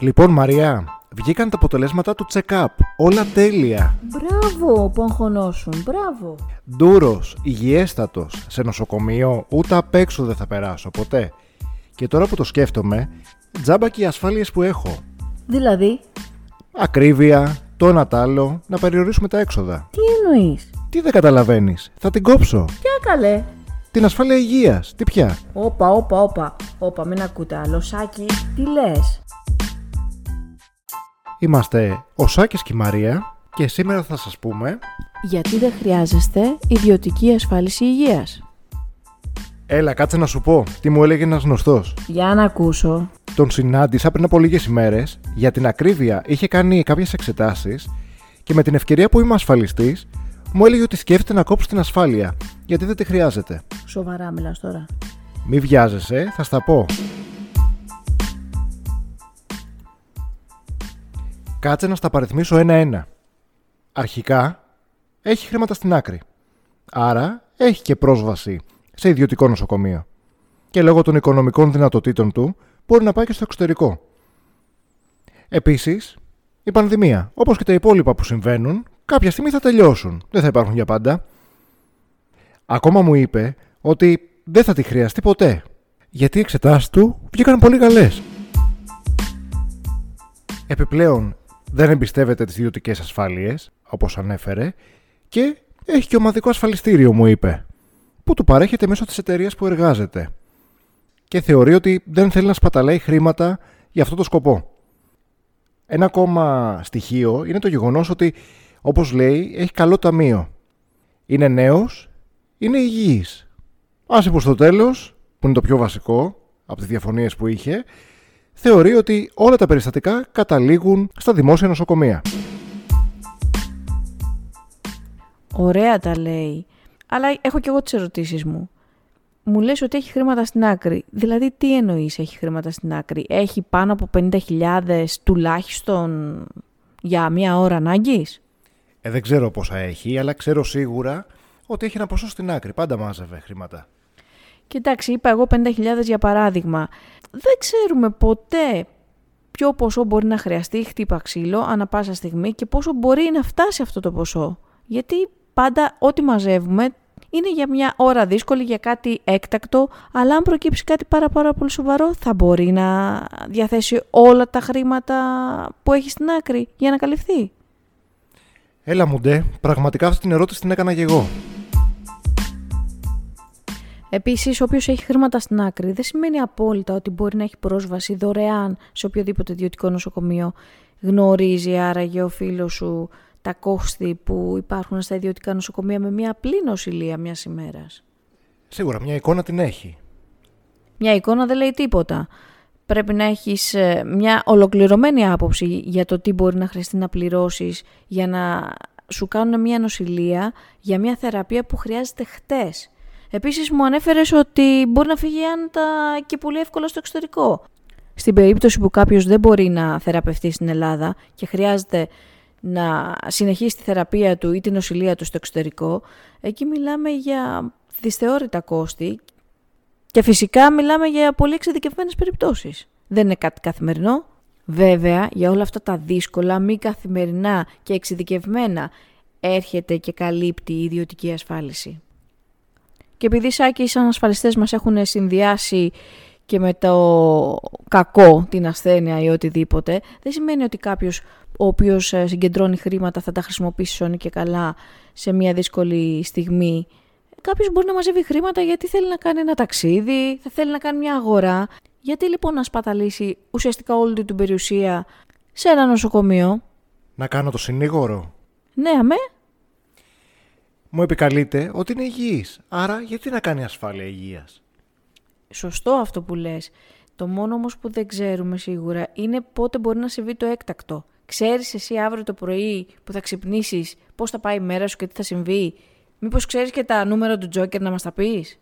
Λοιπόν, Μαριά, βγήκαν τα αποτελέσματα του check-up. Όλα τέλεια. Μπράβο που αγχωνόσουν, μπράβο. Ντούρος, υγιέστατος. Σε νοσοκομείο ούτε απ' έξω δεν θα περάσω ποτέ. Και τώρα που το σκέφτομαι, τζάμπα και οι ασφάλειες που έχω. Δηλαδή, Ακρίβεια, το ένα τ' άλλο, να περιορίσουμε τα έξοδα. τι εννοείς; Τι δεν καταλαβαίνεις, θα την κόψω. Ποια καλέ. Την ασφάλεια υγείας, τι πια. Όπα, όπα, όπα. Όπα, μην ακούτε άλλο. Σάκη, τι λες; Είμαστε ο Σάκης και η Μαρία και σήμερα θα σας πούμε Γιατί δεν χρειάζεστε ιδιωτική ασφάλιση υγείας. Έλα κάτσε να σου πω τι μου έλεγε ένας γνωστός Για να ακούσω. Τον συνάντησα πριν από λίγες ημέρες Για την ακρίβεια είχε κάνει κάποιες εξετάσεις Και με την ευκαιρία που είμαι ασφαλιστής Μου έλεγε ότι σκέφτεται να κόψει την ασφάλεια Γιατί δεν τη χρειάζεται Σοβαρά μιλάς τώρα. Μη βιάζεσαι, θα στα πω Κάτσε να στα παριθμίσω ένα-ένα Αρχικά έχει χρήματα στην άκρη Άρα έχει και πρόσβαση σε ιδιωτικό νοσοκομείο και λόγω των οικονομικών δυνατοτήτων του μπορεί να πάει και στο εξωτερικό. Επίσης, η πανδημία, όπως και τα υπόλοιπα που συμβαίνουν, κάποια στιγμή θα τελειώσουν. Δεν θα υπάρχουν για πάντα. Ακόμα μου είπε ότι δεν θα τη χρειαστεί ποτέ, γιατί οι εξετάσεις του βγήκαν πολύ καλές. Επιπλέον, δεν εμπιστεύεται τις ιδιωτικές ασφάλειες, όπως ανέφερε, και έχει και ομαδικό ασφαλιστήριο, μου είπε, που του παρέχεται μέσω της εταιρείας που εργάζεται και θεωρεί ότι δεν θέλει να σπαταλάει χρήματα για αυτό το σκοπό. Ένα ακόμα στοιχείο είναι το γεγονός ότι, όπως λέει, έχει καλό ταμείο. Είναι νέος, είναι υγιής. Άσε που στο τέλος, που είναι το πιο βασικό από τις διαφωνίες που είχε, θεωρεί ότι όλα τα περιστατικά καταλήγουν στα δημόσια νοσοκομεία. Ωραία τα λέει. Αλλά έχω και εγώ τις ερωτήσεις μου. Μου λες ότι έχει χρήματα στην άκρη. Δηλαδή τι εννοείς έχει χρήματα στην άκρη; Έχει πάνω από 50.000 τουλάχιστον για μία ώρα ανάγκης; Ε, δεν ξέρω πόσα έχει, αλλά ξέρω σίγουρα ότι έχει ένα ποσό στην άκρη. Πάντα μάζευε χρήματα. Και εντάξει, είπα εγώ 50.000 για παράδειγμα. Δεν ξέρουμε ποτέ ποιο ποσό μπορεί να χρειαστεί χτύπα ξύλο ανα πάσα στιγμή και πόσο μπορεί να φτάσει αυτό το ποσό. Γιατί πάντα ό,τι μαζεύουμε είναι για μια ώρα δύσκολη, για κάτι έκτακτο, αλλά αν προκύψει κάτι πάρα, πάρα πολύ σοβαρό, θα μπορεί να διαθέσει όλα τα χρήματα που έχει στην άκρη για να καλυφθεί. Έλα μου ντε, πραγματικά αυτή την ερώτηση την έκανα και εγώ. Επίσης, όποιος έχει χρήματα στην άκρη δεν σημαίνει απόλυτα ότι μπορεί να έχει πρόσβαση δωρεάν σε οποιοδήποτε ιδιωτικό νοσοκομείο. Γνωρίζει άραγε ο φίλος σου τα κόστη που υπάρχουν στα ιδιωτικά νοσοκομεία με μια απλή νοσηλεία μιας ημέρας. Σίγουρα μια εικόνα την έχει. Μια εικόνα δεν λέει τίποτα. Πρέπει να έχεις ε, μια ολοκληρωμένη άποψη για το τι μπορεί να χρειαστεί να πληρώσεις για να σου κάνουν μια νοσηλεία για μια θεραπεία που χρειάζεται χτες. Επίσης μου ανέφερες ότι μπορεί να φύγει άνετα και πολύ εύκολα στο εξωτερικό. Στην περίπτωση που κάποιος δεν μπορεί να θεραπευτεί στην Ελλάδα και χρειάζεται να συνεχίσει τη θεραπεία του ή την νοσηλεία του στο εξωτερικό, εκεί μιλάμε για δυσθεώρητα κόστη και φυσικά μιλάμε για πολύ εξειδικευμένες περιπτώσεις. Δεν είναι κάτι καθημερινό. Βέβαια, για όλα αυτά τα δύσκολα, μη καθημερινά και εξειδικευμένα, έρχεται και καλύπτει η ιδιωτική ασφάλιση. Και επειδή Σάκη σαν ασφαλιστές μας έχουν συνδυάσει και με το κακό την ασθένεια ή οτιδήποτε, δεν σημαίνει ότι κάποιος ο οποίος ε, συγκεντρώνει χρήματα θα τα χρησιμοποιήσει σώνει και καλά σε μια δύσκολη στιγμή. Κάποιος μπορεί να μαζεύει χρήματα γιατί θέλει να κάνει ένα ταξίδι, θα θέλει να κάνει μια αγορά. Γιατί λοιπόν να σπαταλήσει ουσιαστικά όλη του την περιουσία σε ένα νοσοκομείο; Να κάνω το συνήγορο. Ναι, αμέ. Μου επικαλείται ότι είναι υγιής. Άρα γιατί να κάνει ασφάλεια υγείας; Σωστό αυτό που λες. Το μόνο όμως που δεν ξέρουμε σίγουρα είναι πότε μπορεί να συμβεί το έκτακτο. Ξέρεις εσύ αύριο το πρωί που θα ξυπνήσεις πώς θα πάει η μέρα σου και τι θα συμβεί; Μήπως ξέρεις και τα νούμερα του Τζόκερ να μας τα πεις;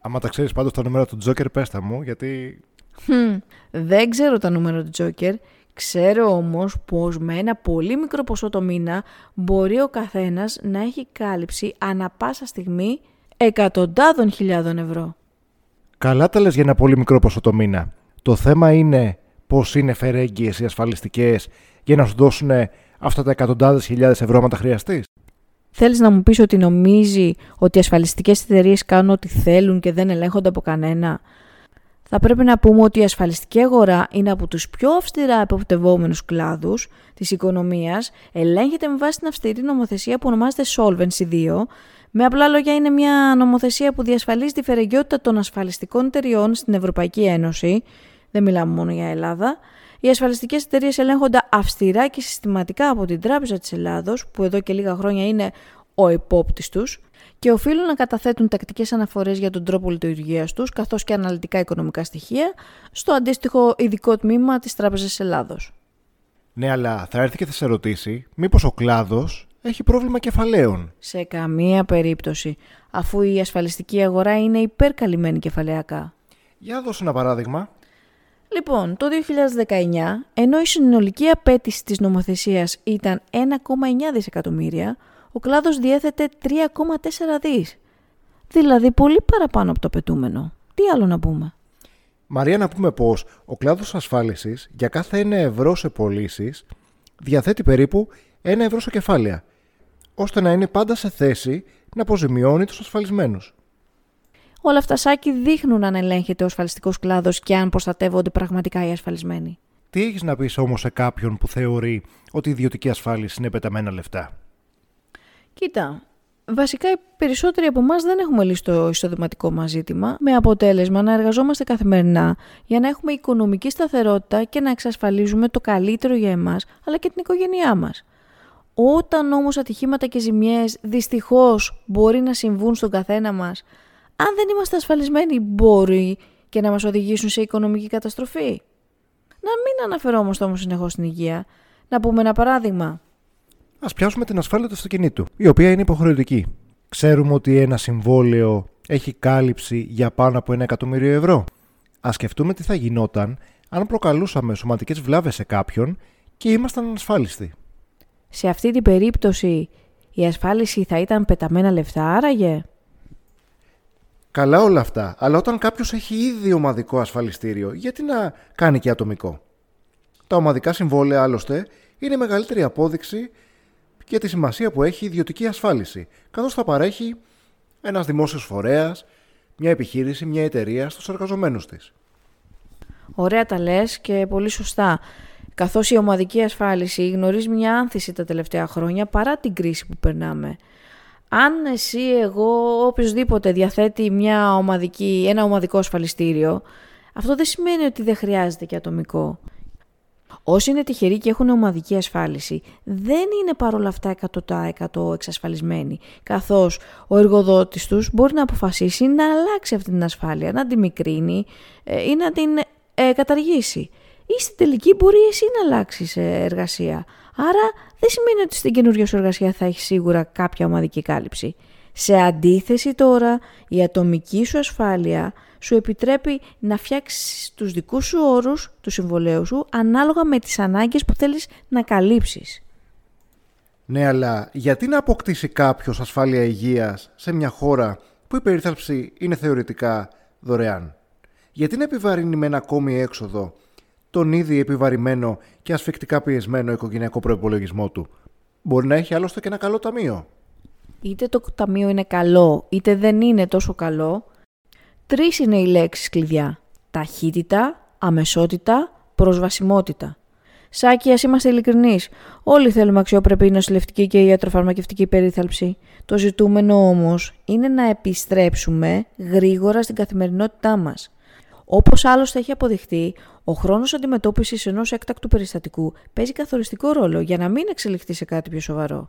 Άμα τα ξέρεις πάντως τα νούμερα του Τζόκερ πες τα μου γιατί... Χμ, δεν ξέρω τα νούμερα του Τζόκερ. Ξέρω όμως πως με ένα πολύ μικρό ποσό το μήνα μπορεί ο καθένας να έχει κάλυψη ανα πάσα στιγμή εκατοντάδων χιλιάδων ευρώ. Καλά τα λες για ένα πολύ μικρό ποσό το μήνα. Το θέμα είναι πώ είναι φερέγγιες οι ασφαλιστικές για να σου δώσουν αυτά τα εκατοντάδες χιλιάδες ευρώ αν τα χρειαστείς. Θέλεις να μου πεις ότι νομίζει ότι οι ασφαλιστικές εταιρείες κάνουν ό,τι θέλουν και δεν ελέγχονται από κανένα; Θα πρέπει να πούμε ότι η ασφαλιστική αγορά είναι από τους πιο αυστηρά εποπτευόμενους κλάδους της οικονομίας, ελέγχεται με βάση την αυστηρή νομοθεσία που ονομάζεται Solvency 2, με απλά λόγια είναι μια νομοθεσία που διασφαλίζει τη φερεγγιότητα των ασφαλιστικών εταιριών στην Ευρωπαϊκή Ένωση, δεν μιλάμε μόνο για Ελλάδα, οι ασφαλιστικές εταιρείες ελέγχονται αυστηρά και συστηματικά από την Τράπεζα της Ελλάδος, που εδώ και λίγα χρόνια είναι ο υπόπτη τους, και οφείλουν να καταθέτουν τακτικές αναφορές για τον τρόπο λειτουργίας τους, καθώς και αναλυτικά οικονομικά στοιχεία, στο αντίστοιχο ειδικό τμήμα της Τράπεζας Ελλάδος. Ναι, αλλά θα έρθει και θα σε ρωτήσει, μήπως ο κλάδος έχει πρόβλημα κεφαλαίων; Σε καμία περίπτωση, αφού η ασφαλιστική αγορά είναι υπερκαλυμμένη κεφαλαιακά. Για δώσε ένα παράδειγμα. Λοιπόν, το 2019, ενώ η συνολική απέτηση της νομοθεσίας ήταν 1,9 δισεκατομμύρια, ο κλάδος διέθετε 3,4 δις. Δηλαδή πολύ παραπάνω από το απαιτούμενο. Τι άλλο να πούμε; Μαρία, να πούμε πως ο κλάδος ασφάλισης για κάθε 1 ευρώ σε πωλήσεις διαθέτει περίπου 1 ευρώ σε κεφάλαια, ώστε να είναι πάντα σε θέση να αποζημιώνει τους ασφαλισμένους. Όλα αυτά, Σάκη, δείχνουν αν ελέγχεται ο ασφαλιστικός κλάδος και αν προστατεύονται πραγματικά οι ασφαλισμένοι. Τι έχεις να πεις όμως σε κάποιον που θεωρεί ότι η ιδιωτική ασφάλιση είναι πεταμένα λεφτά; Κοίτα, βασικά οι περισσότεροι από εμάς δεν έχουμε λύσει το εισοδηματικό μας ζήτημα, με αποτέλεσμα να εργαζόμαστε καθημερινά για να έχουμε οικονομική σταθερότητα και να εξασφαλίζουμε το καλύτερο για εμάς αλλά και την οικογένειά μας. Όταν όμως ατυχήματα και ζημιές δυστυχώς μπορεί να συμβούν στον καθένα μας, αν δεν είμαστε ασφαλισμένοι μπορεί και να μας οδηγήσουν σε οικονομική καταστροφή. Να μην αναφερόμαστε όμως συνεχώς στην υγεία. Να πούμε ένα παράδειγμα. Ας πιάσουμε την ασφάλεια του αυτοκινήτου, η οποία είναι υποχρεωτική. Ξέρουμε ότι ένα συμβόλαιο έχει κάλυψη για πάνω από ένα εκατομμύριο ευρώ. Α σκεφτούμε τι θα γινόταν αν προκαλούσαμε σωματικές βλάβες σε κάποιον και ήμασταν ανασφάλιστοι. Σε αυτή την περίπτωση η ασφάλιση θα ήταν πεταμένα λεφτά άραγε; Καλά όλα αυτά, αλλά όταν κάποιος έχει ήδη ομαδικό ασφαλιστήριο, γιατί να κάνει και ατομικό; Τα ομαδικά συμβόλαια άλλωστε είναι μεγαλύτερη απόδειξη για τη σημασία που έχει η ιδιωτική ασφάλιση, καθώς θα παρέχει ένας δημόσιος φορέας, μια επιχείρηση, μια εταιρεία στους εργαζομένους της. Ωραία τα λες και πολύ σωστά. Καθώς η ομαδική ασφάλιση γνωρίζει μια άνθηση τα τελευταία χρόνια παρά την κρίση που περνάμε αν εσύ, εγώ, οποιοδήποτε διαθέτει μια ομαδική, ένα ομαδικό ασφαλιστήριο, αυτό δεν σημαίνει ότι δεν χρειάζεται και ατομικό. Όσοι είναι τυχεροί και έχουν ομαδική ασφάλιση, δεν είναι παρόλα αυτά 100% εξασφαλισμένοι, καθώς ο εργοδότης τους μπορεί να αποφασίσει να αλλάξει αυτή την ασφάλεια, να την μικρύνει ε, ή να την ε, καταργήσει. Ή στην τελική μπορεί εσύ να αλλάξεις ε, εργασία. Άρα δεν σημαίνει ότι στην καινούργια σου εργασία θα έχεις σίγουρα κάποια ομαδική κάλυψη. Σε αντίθεση τώρα, η ατομική σου ασφάλεια σου επιτρέπει να φτιάξεις τους δικούς σου όρους τους συμβολέους σου ανάλογα με τις ανάγκες που θέλεις να καλύψεις. Ναι, αλλά γιατί να αποκτήσει κάποιος ασφάλεια υγείας σε μια χώρα που η περίθαλψη είναι θεωρητικά δωρεάν; Γιατί να επιβαρύνει με ένα ακόμη έξοδο τον ήδη επιβαρημένο και ασφικτικά πιεσμένο οικογενειακό προπολογισμό του; Μπορεί να έχει άλλωστε και ένα καλό ταμείο. Είτε το ταμείο είναι καλό, είτε δεν είναι τόσο καλό. Τρεις είναι οι λέξεις κλειδιά. Ταχύτητα, αμεσότητα, προσβασιμότητα. Σάκη, ας είμαστε ειλικρινείς. Όλοι θέλουμε αξιοπρεπή νοσηλευτική και ιατροφαρμακευτική περίθαλψη. Το ζητούμενο όμως είναι να επιστρέψουμε γρήγορα στην καθημερινότητά μας. Όπως άλλωστε έχει αποδειχτεί, ο χρόνος αντιμετώπισης ενός έκτακτου περιστατικού παίζει καθοριστικό ρόλο για να μην εξελιχθεί σε κάτι πιο σοβαρό.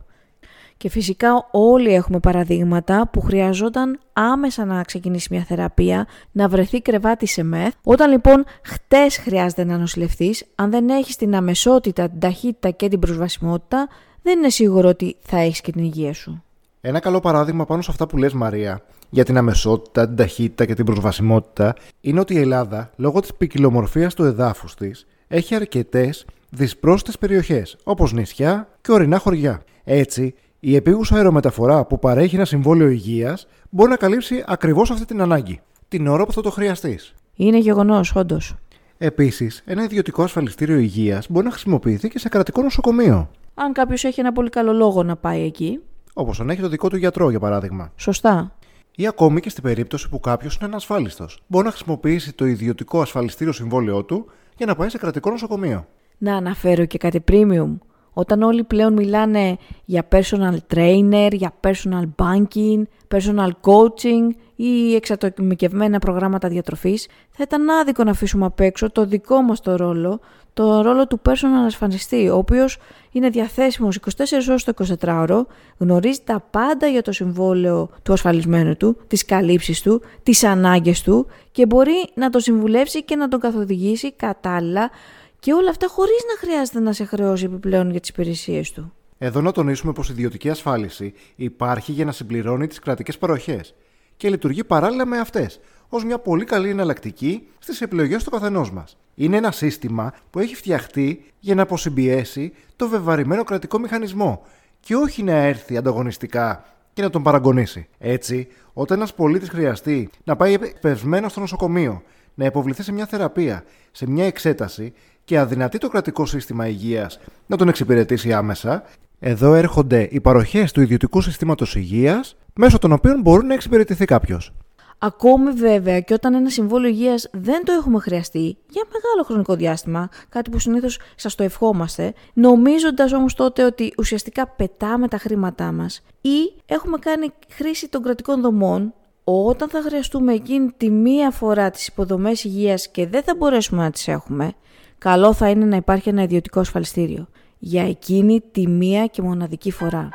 Και φυσικά όλοι έχουμε παραδείγματα που χρειαζόταν άμεσα να ξεκινήσει μια θεραπεία, να βρεθεί κρεβάτι σε μεθ. Όταν λοιπόν χτες χρειάζεται να νοσηλευτείς, αν δεν έχεις την αμεσότητα, την ταχύτητα και την προσβασιμότητα, δεν είναι σίγουρο ότι θα έχεις και την υγεία σου. Ένα καλό παράδειγμα πάνω σε αυτά που λες Μαρία για την αμεσότητα, την ταχύτητα και την προσβασιμότητα είναι ότι η Ελλάδα, λόγω της ποικιλομορφίας του εδάφους της, έχει αρκετές δυσπρόσιτες περιοχές, όπως νησιά και ορεινά χωριά. Έτσι, η επίγουσα αερομεταφορά που παρέχει ένα συμβόλαιο υγείας μπορεί να καλύψει ακριβώς αυτή την ανάγκη, την ώρα που θα το χρειαστείς. Είναι γεγονός, όντως. Επίσης, ένα ιδιωτικό ασφαλιστήριο υγείας μπορεί να χρησιμοποιηθεί και σε κρατικό νοσοκομείο. Αν κάποιος έχει ένα πολύ καλό λόγο να πάει εκεί. Όπως αν έχει το δικό του γιατρό, για παράδειγμα. Σωστά. Ή ακόμη και στην περίπτωση που κάποιος είναι ανασφάλιστος. Μπορεί να χρησιμοποιήσει το ιδιωτικό ασφαλιστήριο συμβόλαιό του για να πάει σε κρατικό νοσοκομείο. Να αναφέρω και κάτι premium. Όταν όλοι πλέον μιλάνε για personal trainer, για personal banking, personal coaching ή εξατομικευμένα προγράμματα διατροφής, θα ήταν άδικο να αφήσουμε απ' έξω το δικό μας το ρόλο, το ρόλο του personal ασφαλιστή, ο οποίος είναι διαθέσιμος 24 ώρες το 24ωρο, γνωρίζει τα πάντα για το συμβόλαιο του ασφαλισμένου του, τις καλύψεις του, τις ανάγκες του και μπορεί να το συμβουλεύσει και να τον καθοδηγήσει κατάλληλα και όλα αυτά χωρίς να χρειάζεται να σε χρεώσει επιπλέον για τις υπηρεσίες του. Εδώ να τονίσουμε πως η ιδιωτική ασφάλιση υπάρχει για να συμπληρώνει τις κρατικές παροχές και λειτουργεί παράλληλα με αυτές, ως μια πολύ καλή εναλλακτική στις επιλογές του καθενός μας. Είναι ένα σύστημα που έχει φτιαχτεί για να αποσυμπιέσει το βεβαρημένο κρατικό μηχανισμό και όχι να έρθει ανταγωνιστικά και να τον παραγωνίσει. Έτσι, όταν ένας πολίτης χρειαστεί να πάει εκπαιδευμένο στο νοσοκομείο, να υποβληθεί σε μια θεραπεία, σε μια εξέταση και αδυνατεί το κρατικό σύστημα υγείας να τον εξυπηρετήσει άμεσα, εδώ έρχονται οι παροχές του ιδιωτικού συστήματος υγείας, μέσω των οποίων μπορεί να εξυπηρετηθεί κάποιος. Ακόμη βέβαια και όταν ένα συμβόλαιο υγείας δεν το έχουμε χρειαστεί για μεγάλο χρονικό διάστημα, κάτι που συνήθως σας το ευχόμαστε, νομίζοντας όμως τότε ότι ουσιαστικά πετάμε τα χρήματά μας ή έχουμε κάνει χρήση των κρατικών δομών, όταν θα χρειαστούμε εκείνη τη μία φορά τις υποδομές υγείας και δεν θα μπορέσουμε να τις έχουμε, καλό θα είναι να υπάρχει ένα ιδιωτικό ασφαλιστήριο για εκείνη τη μία και μοναδική φορά.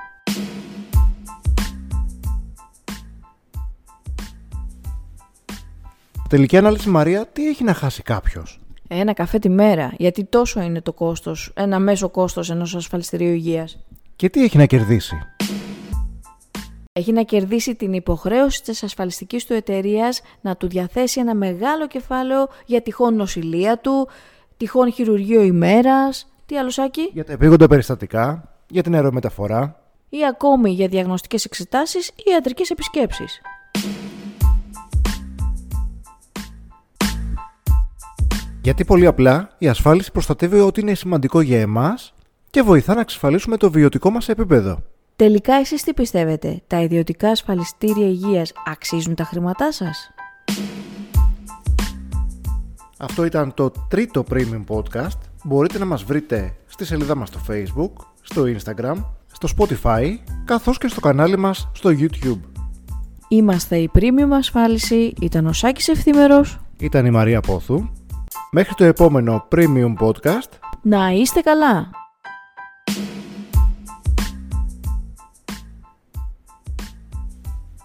Τελική ανάλυση Μαρία, τι έχει να χάσει κάποιος; Ένα καφέ τη μέρα, γιατί τόσο είναι το κόστος, ένα μέσο κόστος ενός ασφαλιστηρίου υγείας. Και τι έχει να κερδίσει; Έχει να κερδίσει την υποχρέωση της ασφαλιστικής του εταιρείας να του διαθέσει ένα μεγάλο κεφάλαιο για τυχόν νοσηλεία του, τυχόν χειρουργείο ημέρας, τι άλλο Σάκη; Για τα επίγοντα περιστατικά, για την αερομεταφορά. Ή ακόμη για διαγνωστικές εξετάσεις ή ιατρικές επισκέψεις. Γιατί πολύ απλά η ασφάλιση προστατεύει ό,τι είναι σημαντικό για εμάς και βοηθά να εξασφαλίσουμε το βιωτικό μας επίπεδο. Τελικά εσείς τι πιστεύετε, τα ιδιωτικά ασφαλιστήρια υγείας αξίζουν τα χρήματά σας; Αυτό ήταν το τρίτο Premium Podcast. Μπορείτε να μας βρείτε στη σελίδα μας στο Facebook, στο Instagram, στο Spotify, καθώς και στο κανάλι μας στο YouTube. Είμαστε η Premium Ασφάλιση, ήταν ο Σάκης Ευθύμερος. Ήταν η Μαρία Πόθου. Μέχρι το επόμενο Premium Podcast. Να είστε καλά!